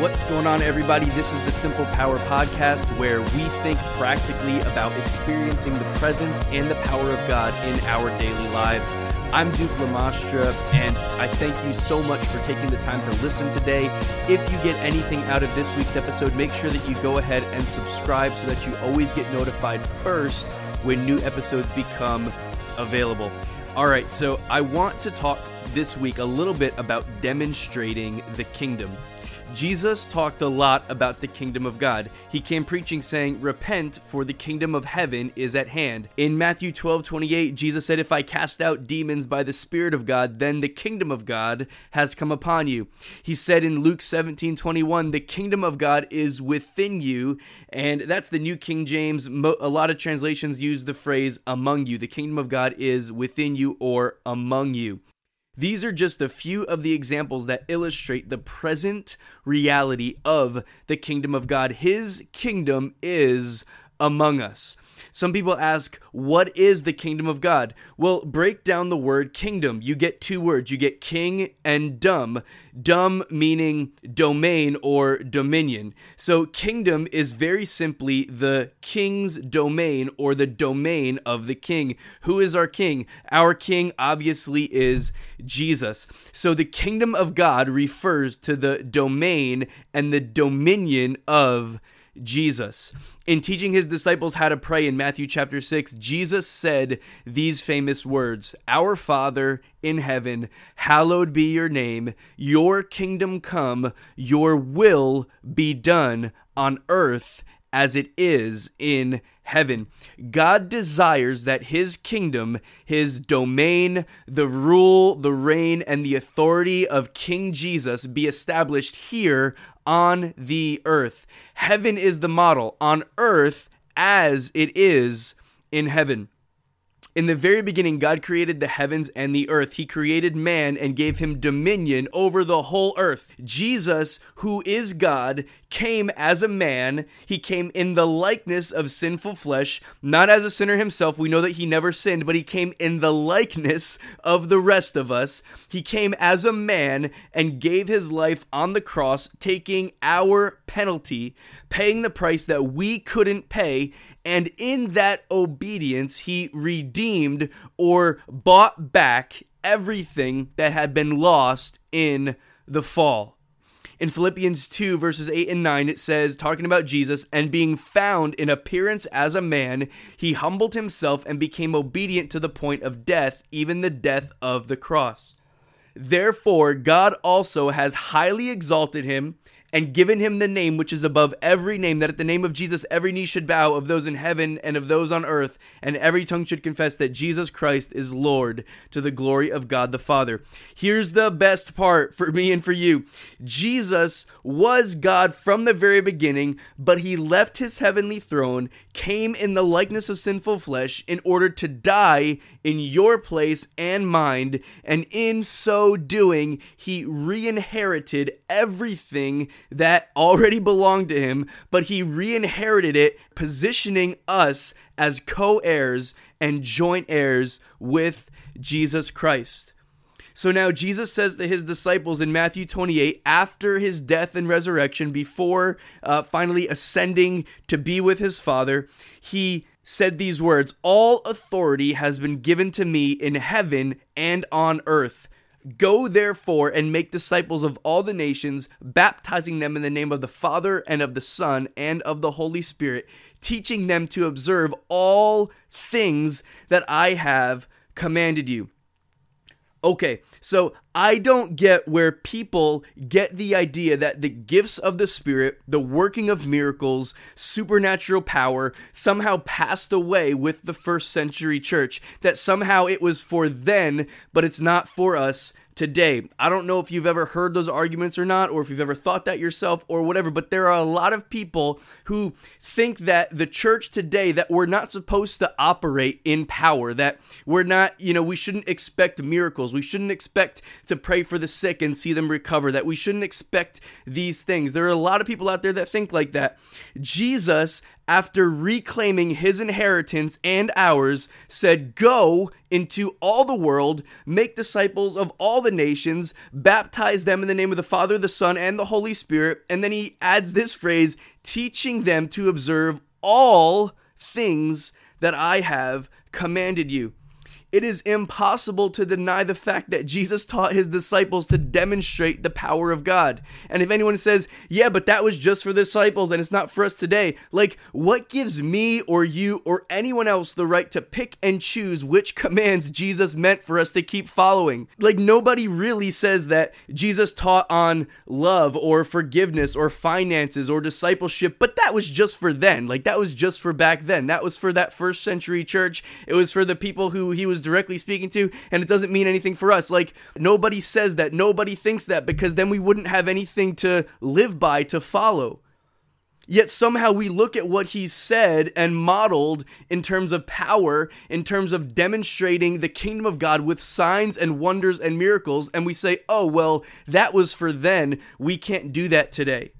What's going on, everybody? This is the Simple Power Podcast where we think practically about experiencing the presence and the power of God in our daily lives. I'm Duke Lamastra, and I thank you so much for taking the time to listen today. If you get anything out of this week's episode, make sure that you go ahead and subscribe so that you always get notified first when new episodes become available. All right, so I want to talk this week a little bit about demonstrating the kingdom. Jesus talked a lot about the kingdom of God. He came preaching saying, Repent, for the kingdom of heaven is at hand. In Matthew 12 28, Jesus said, If I cast out demons by the Spirit of God, then the kingdom of God has come upon you. He said in Luke 17 21, The kingdom of God is within you. And that's the New King James. A lot of translations use the phrase among you. The kingdom of God is within you or among you. These are just a few of the examples that illustrate the present reality of the kingdom of God. His kingdom is among us. Some people ask, What is the kingdom of God? Well, break down the word kingdom. You get two words. You get king and dumb. Dumb meaning domain or dominion. So, kingdom is very simply the king's domain or the domain of the king. Who is our king? Our king obviously is Jesus. So, the kingdom of God refers to the domain and the dominion of Jesus. In teaching his disciples how to pray in Matthew chapter 6, Jesus said these famous words Our Father in heaven, hallowed be your name, your kingdom come, your will be done on earth as it is in heaven. God desires that his kingdom, his domain, the rule, the reign, and the authority of King Jesus be established here on the earth. Heaven is the model on earth as it is in heaven. In the very beginning, God created the heavens and the earth. He created man and gave him dominion over the whole earth. Jesus, who is God, came as a man. He came in the likeness of sinful flesh, not as a sinner himself. We know that he never sinned, but he came in the likeness of the rest of us. He came as a man and gave his life on the cross, taking our penalty, paying the price that we couldn't pay and in that obedience, he redeemed or bought back everything that had been lost in the fall. In Philippians 2, verses 8 and 9, it says, talking about Jesus, and being found in appearance as a man, he humbled himself and became obedient to the point of death, even the death of the cross. Therefore, God also has highly exalted him and given him the name which is above every name, that at the name of Jesus every knee should bow of those in heaven and of those on earth, and every tongue should confess that Jesus Christ is Lord to the glory of God the Father. Here's the best part for me and for you Jesus was God from the very beginning, but he left his heavenly throne, came in the likeness of sinful flesh in order to die in your place and mind, and in so doing, he re inherited everything that already belonged to him, but he re inherited it, positioning us as co heirs and joint heirs with Jesus Christ. So now Jesus says to his disciples in Matthew 28, after his death and resurrection, before uh, finally ascending to be with his Father, he said these words All authority has been given to me in heaven and on earth. Go therefore and make disciples of all the nations, baptizing them in the name of the Father and of the Son and of the Holy Spirit, teaching them to observe all things that I have commanded you. Okay, so I don't get where people get the idea that the gifts of the Spirit, the working of miracles, supernatural power somehow passed away with the first century church. That somehow it was for then, but it's not for us today. I don't know if you've ever heard those arguments or not, or if you've ever thought that yourself or whatever, but there are a lot of people who think that the church today, that we're not supposed to operate in power, that we're not, you know, we shouldn't expect miracles. We shouldn't expect to pray for the sick and see them recover, that we shouldn't expect these things. There are a lot of people out there that think like that. Jesus after reclaiming his inheritance and ours, said, Go into all the world, make disciples of all the nations, baptize them in the name of the Father, the Son, and the Holy Spirit. And then he adds this phrase, teaching them to observe all things that I have commanded you it is impossible to deny the fact that Jesus taught his disciples to demonstrate the power of God. And if anyone says, yeah, but that was just for the disciples and it's not for us today, like, what gives me or you or anyone else the right to pick and choose which commands Jesus meant for us to keep following? Like, nobody really says that Jesus taught on love or forgiveness or finances or discipleship, but that was just for then. Like, that was just for back then. That was for that first century church. It was for the people who he was was directly speaking to, and it doesn't mean anything for us. Like, nobody says that, nobody thinks that, because then we wouldn't have anything to live by, to follow. Yet somehow we look at what he said and modeled in terms of power, in terms of demonstrating the kingdom of God with signs and wonders and miracles, and we say, oh, well, that was for then. We can't do that today.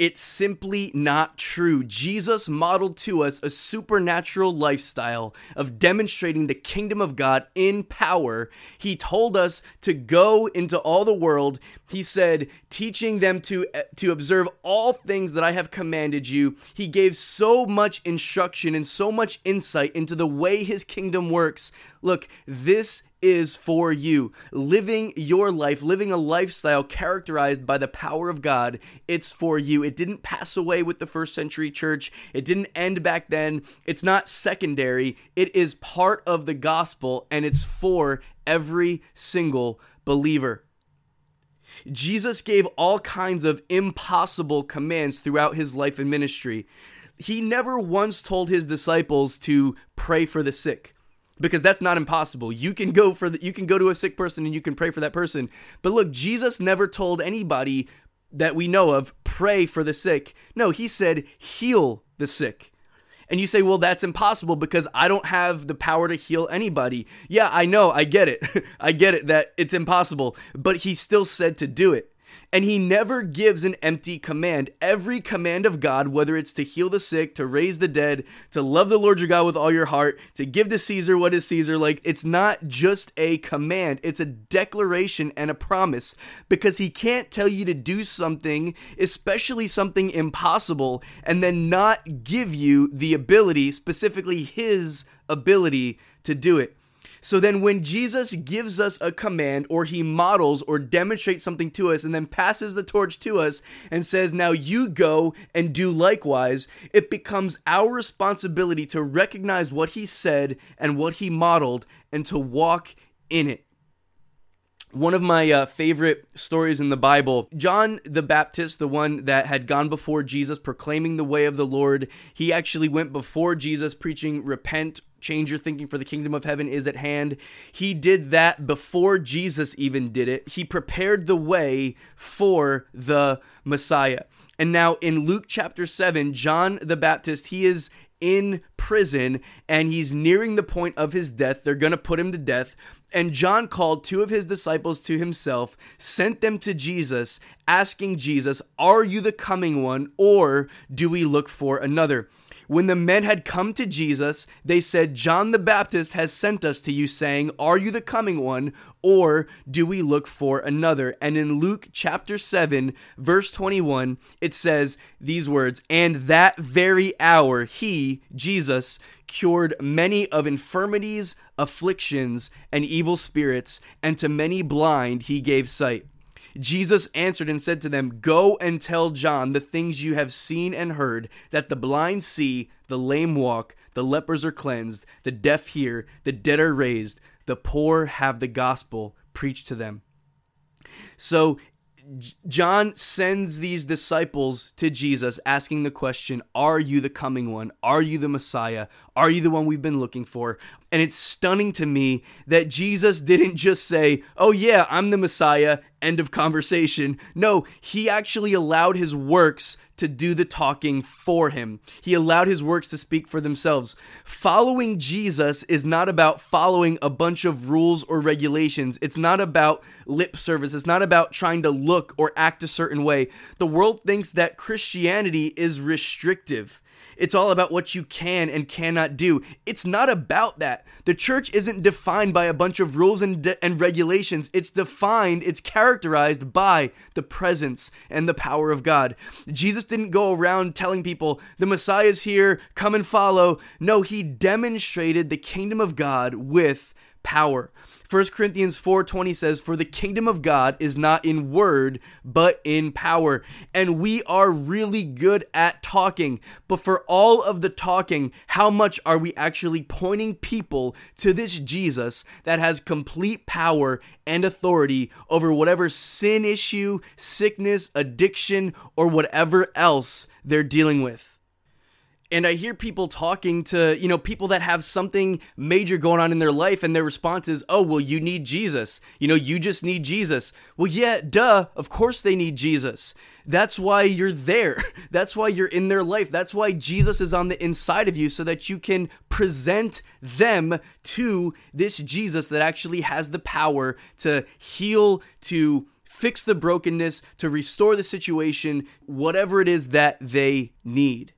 It's simply not true. Jesus modeled to us a supernatural lifestyle of demonstrating the kingdom of God in power. He told us to go into all the world. He said, teaching them to, to observe all things that I have commanded you. He gave so much instruction and so much insight into the way his kingdom works. Look, this is for you. Living your life, living a lifestyle characterized by the power of God, it's for you. It didn't pass away with the first century church, it didn't end back then. It's not secondary, it is part of the gospel, and it's for every single believer. Jesus gave all kinds of impossible commands throughout his life and ministry. He never once told his disciples to pray for the sick because that's not impossible. You can go for the, you can go to a sick person and you can pray for that person. But look, Jesus never told anybody that we know of pray for the sick. No, he said heal the sick. And you say, well, that's impossible because I don't have the power to heal anybody. Yeah, I know. I get it. I get it that it's impossible. But he still said to do it. And he never gives an empty command. Every command of God, whether it's to heal the sick, to raise the dead, to love the Lord your God with all your heart, to give to Caesar what is Caesar, like it's not just a command, it's a declaration and a promise because he can't tell you to do something, especially something impossible, and then not give you the ability, specifically his ability to do it. So then, when Jesus gives us a command or he models or demonstrates something to us and then passes the torch to us and says, Now you go and do likewise, it becomes our responsibility to recognize what he said and what he modeled and to walk in it. One of my uh, favorite stories in the Bible, John the Baptist, the one that had gone before Jesus proclaiming the way of the Lord, he actually went before Jesus preaching, Repent, change your thinking for the kingdom of heaven is at hand. He did that before Jesus even did it. He prepared the way for the Messiah. And now in Luke chapter 7, John the Baptist, he is in prison and he's nearing the point of his death. They're going to put him to death. And John called two of his disciples to himself, sent them to Jesus, asking Jesus, Are you the coming one, or do we look for another? When the men had come to Jesus, they said, John the Baptist has sent us to you, saying, Are you the coming one, or do we look for another? And in Luke chapter 7, verse 21, it says these words, And that very hour he, Jesus, cured many of infirmities, afflictions, and evil spirits, and to many blind he gave sight. Jesus answered and said to them, Go and tell John the things you have seen and heard that the blind see, the lame walk, the lepers are cleansed, the deaf hear, the dead are raised, the poor have the gospel preached to them. So John sends these disciples to Jesus asking the question, Are you the coming one? Are you the Messiah? Are you the one we've been looking for? And it's stunning to me that Jesus didn't just say, Oh, yeah, I'm the Messiah, end of conversation. No, he actually allowed his works to do the talking for him. He allowed his works to speak for themselves. Following Jesus is not about following a bunch of rules or regulations. It's not about lip service. It's not about trying to look or act a certain way. The world thinks that Christianity is restrictive It's all about what you can and cannot do. It's not about that. The church isn't defined by a bunch of rules and, de- and regulations. It's defined, it's characterized by the presence and the power of God. Jesus didn't go around telling people, the Messiah is here, come and follow. No, he demonstrated the kingdom of God with power. 1 Corinthians 4:20 says for the kingdom of God is not in word but in power. And we are really good at talking, but for all of the talking, how much are we actually pointing people to this Jesus that has complete power and authority over whatever sin issue, sickness, addiction, or whatever else they're dealing with? And I hear people talking to, you know, people that have something major going on in their life, and their response is, oh, well, you need Jesus. You know, you just need Jesus. Well, yeah, duh, of course they need Jesus. That's why you're there. That's why you're in their life. That's why Jesus is on the inside of you so that you can present them to this Jesus that actually has the power to heal, to fix the brokenness, to restore the situation, whatever it is that they need.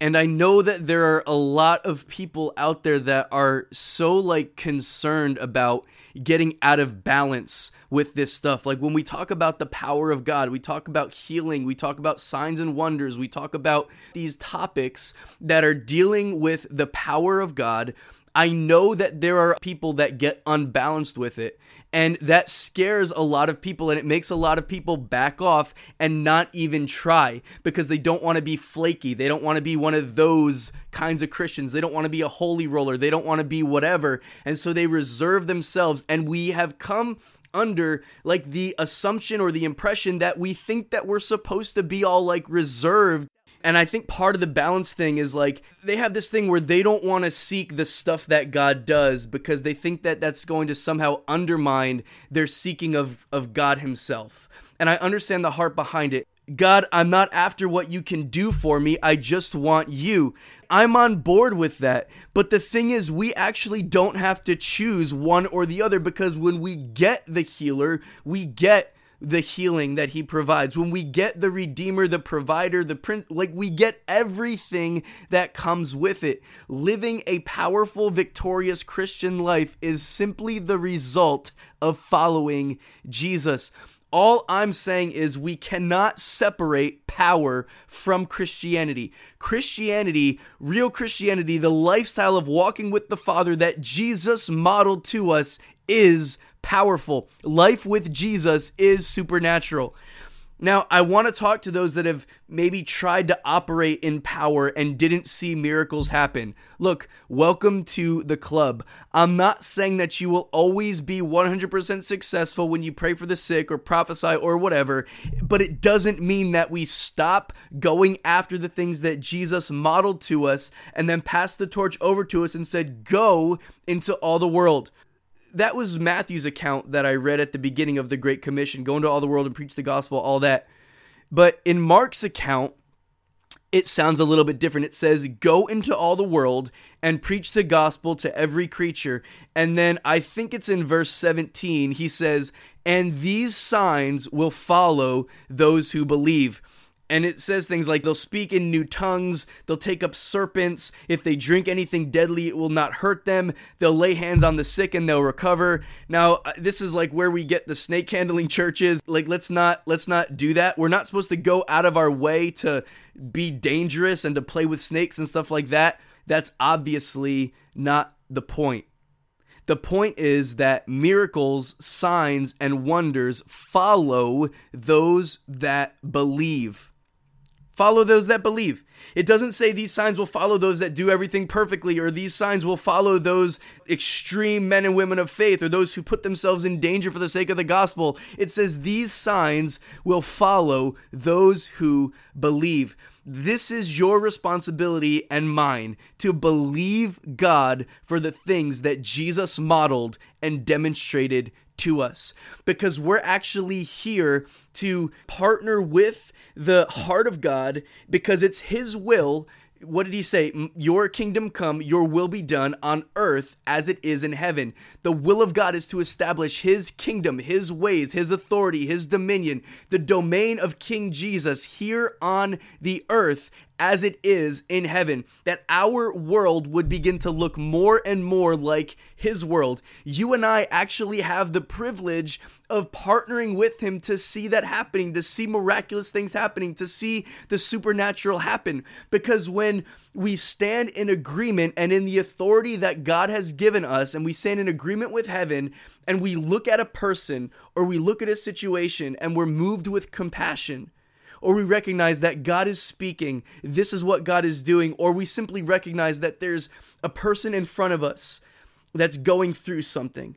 And I know that there are a lot of people out there that are so like concerned about getting out of balance with this stuff. Like when we talk about the power of God, we talk about healing, we talk about signs and wonders, we talk about these topics that are dealing with the power of God. I know that there are people that get unbalanced with it and that scares a lot of people and it makes a lot of people back off and not even try because they don't want to be flaky. They don't want to be one of those kinds of Christians. They don't want to be a holy roller. They don't want to be whatever. And so they reserve themselves. And we have come under like the assumption or the impression that we think that we're supposed to be all like reserved and I think part of the balance thing is like they have this thing where they don't want to seek the stuff that God does because they think that that's going to somehow undermine their seeking of, of God Himself. And I understand the heart behind it. God, I'm not after what you can do for me. I just want you. I'm on board with that. But the thing is, we actually don't have to choose one or the other because when we get the healer, we get the healing that he provides, when we get the redeemer, the provider, the prince, like we get everything that comes with it. Living a powerful, victorious Christian life is simply the result of following Jesus. All I'm saying is we cannot separate power from Christianity. Christianity, real Christianity, the lifestyle of walking with the Father that Jesus modeled to us is powerful. Life with Jesus is supernatural. Now, I want to talk to those that have maybe tried to operate in power and didn't see miracles happen. Look, welcome to the club. I'm not saying that you will always be 100% successful when you pray for the sick or prophesy or whatever, but it doesn't mean that we stop going after the things that Jesus modeled to us and then passed the torch over to us and said, Go into all the world that was Matthew's account that I read at the beginning of the Great Commission, go into all the world and preach the gospel, all that. But in Mark's account, it sounds a little bit different. It says, Go into all the world and preach the gospel to every creature. And then I think it's in verse 17, he says, And these signs will follow those who believe and it says things like they'll speak in new tongues, they'll take up serpents, if they drink anything deadly, it will not hurt them, they'll lay hands on the sick and they'll recover. Now, uh, this is like where we get the snake handling churches. Like let's not let's not do that. We're not supposed to go out of our way to be dangerous and to play with snakes and stuff like that. That's obviously not the point. The point is that miracles, signs, and wonders follow those that believe. Follow those that believe. It doesn't say these signs will follow those that do everything perfectly, or these signs will follow those extreme men and women of faith, or those who put themselves in danger for the sake of the gospel. It says these signs will follow those who believe. This is your responsibility and mine to believe God for the things that Jesus modeled and demonstrated to us. Because we're actually here to partner with the heart of God because it's His will. What did he say? Your kingdom come, your will be done on earth as it is in heaven. The will of God is to establish his kingdom, his ways, his authority, his dominion, the domain of King Jesus here on the earth as it is in heaven, that our world would begin to look more and more like his world. You and I actually have the privilege of partnering with him to see that happening, to see miraculous things happening, to see the supernatural happen. Because when we stand in agreement and in the authority that God has given us, and we stand in agreement with heaven, and we look at a person or we look at a situation and we're moved with compassion, or we recognize that God is speaking, this is what God is doing, or we simply recognize that there's a person in front of us that's going through something,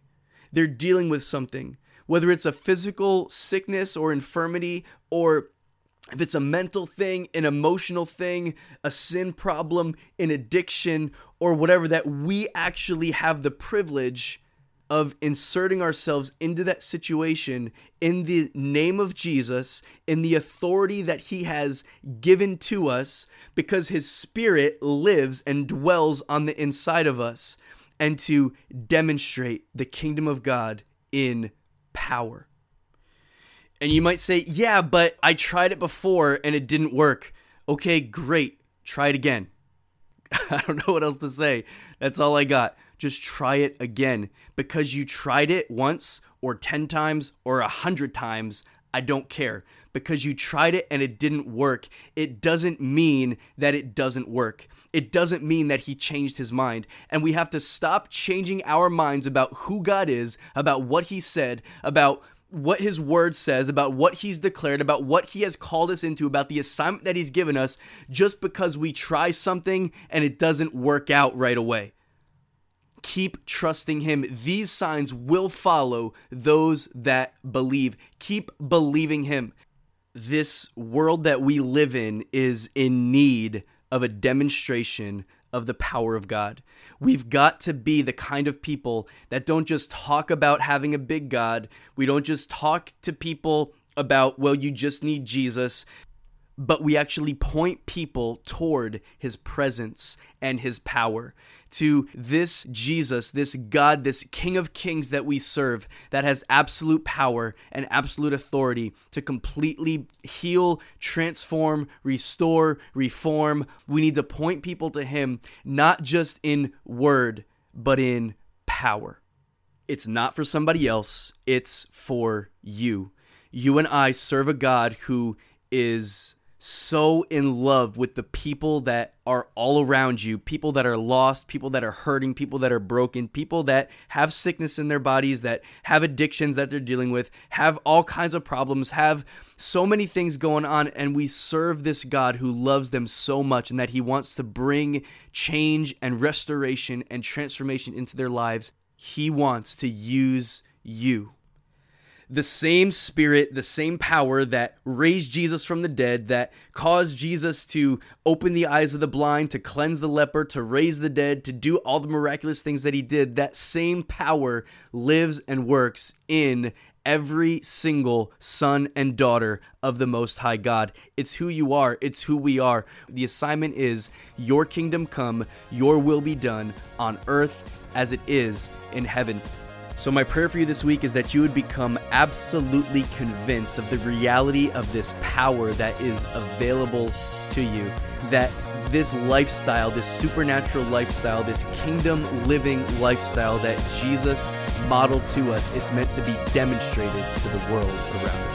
they're dealing with something, whether it's a physical sickness or infirmity, or if it's a mental thing, an emotional thing, a sin problem, an addiction, or whatever, that we actually have the privilege of inserting ourselves into that situation in the name of Jesus, in the authority that He has given to us, because His Spirit lives and dwells on the inside of us, and to demonstrate the kingdom of God in power. And you might say, yeah, but I tried it before and it didn't work. Okay, great. Try it again. I don't know what else to say. That's all I got. Just try it again. Because you tried it once or 10 times or 100 times, I don't care. Because you tried it and it didn't work, it doesn't mean that it doesn't work. It doesn't mean that he changed his mind. And we have to stop changing our minds about who God is, about what he said, about what his word says, about what he's declared, about what he has called us into, about the assignment that he's given us, just because we try something and it doesn't work out right away. Keep trusting him. These signs will follow those that believe. Keep believing him. This world that we live in is in need of a demonstration of the power of God. We've got to be the kind of people that don't just talk about having a big God. We don't just talk to people about, well, you just need Jesus but we actually point people toward his presence and his power to this Jesus, this God, this King of Kings that we serve, that has absolute power and absolute authority to completely heal, transform, restore, reform. We need to point people to him, not just in word, but in power. It's not for somebody else, it's for you. You and I serve a God who is so in love with the people that are all around you people that are lost, people that are hurting, people that are broken, people that have sickness in their bodies, that have addictions that they're dealing with, have all kinds of problems, have so many things going on. And we serve this God who loves them so much and that He wants to bring change and restoration and transformation into their lives. He wants to use you the same spirit, the same power that raised Jesus from the dead, that caused Jesus to open the eyes of the blind, to cleanse the leper, to raise the dead, to do all the miraculous things that he did, that same power lives and works in every single son and daughter of the Most High God. It's who you are, it's who we are. The assignment is Your kingdom come, Your will be done on earth as it is in heaven. So, my prayer for you this week is that you would become absolutely convinced of the reality of this power that is available to you. That this lifestyle, this supernatural lifestyle, this kingdom living lifestyle that Jesus modeled to us, it's meant to be demonstrated to the world around us.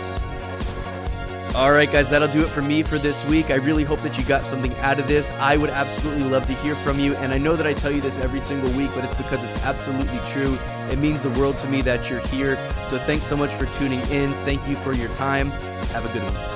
All right, guys, that'll do it for me for this week. I really hope that you got something out of this. I would absolutely love to hear from you. And I know that I tell you this every single week, but it's because it's absolutely true. It means the world to me that you're here. So thanks so much for tuning in. Thank you for your time. Have a good one.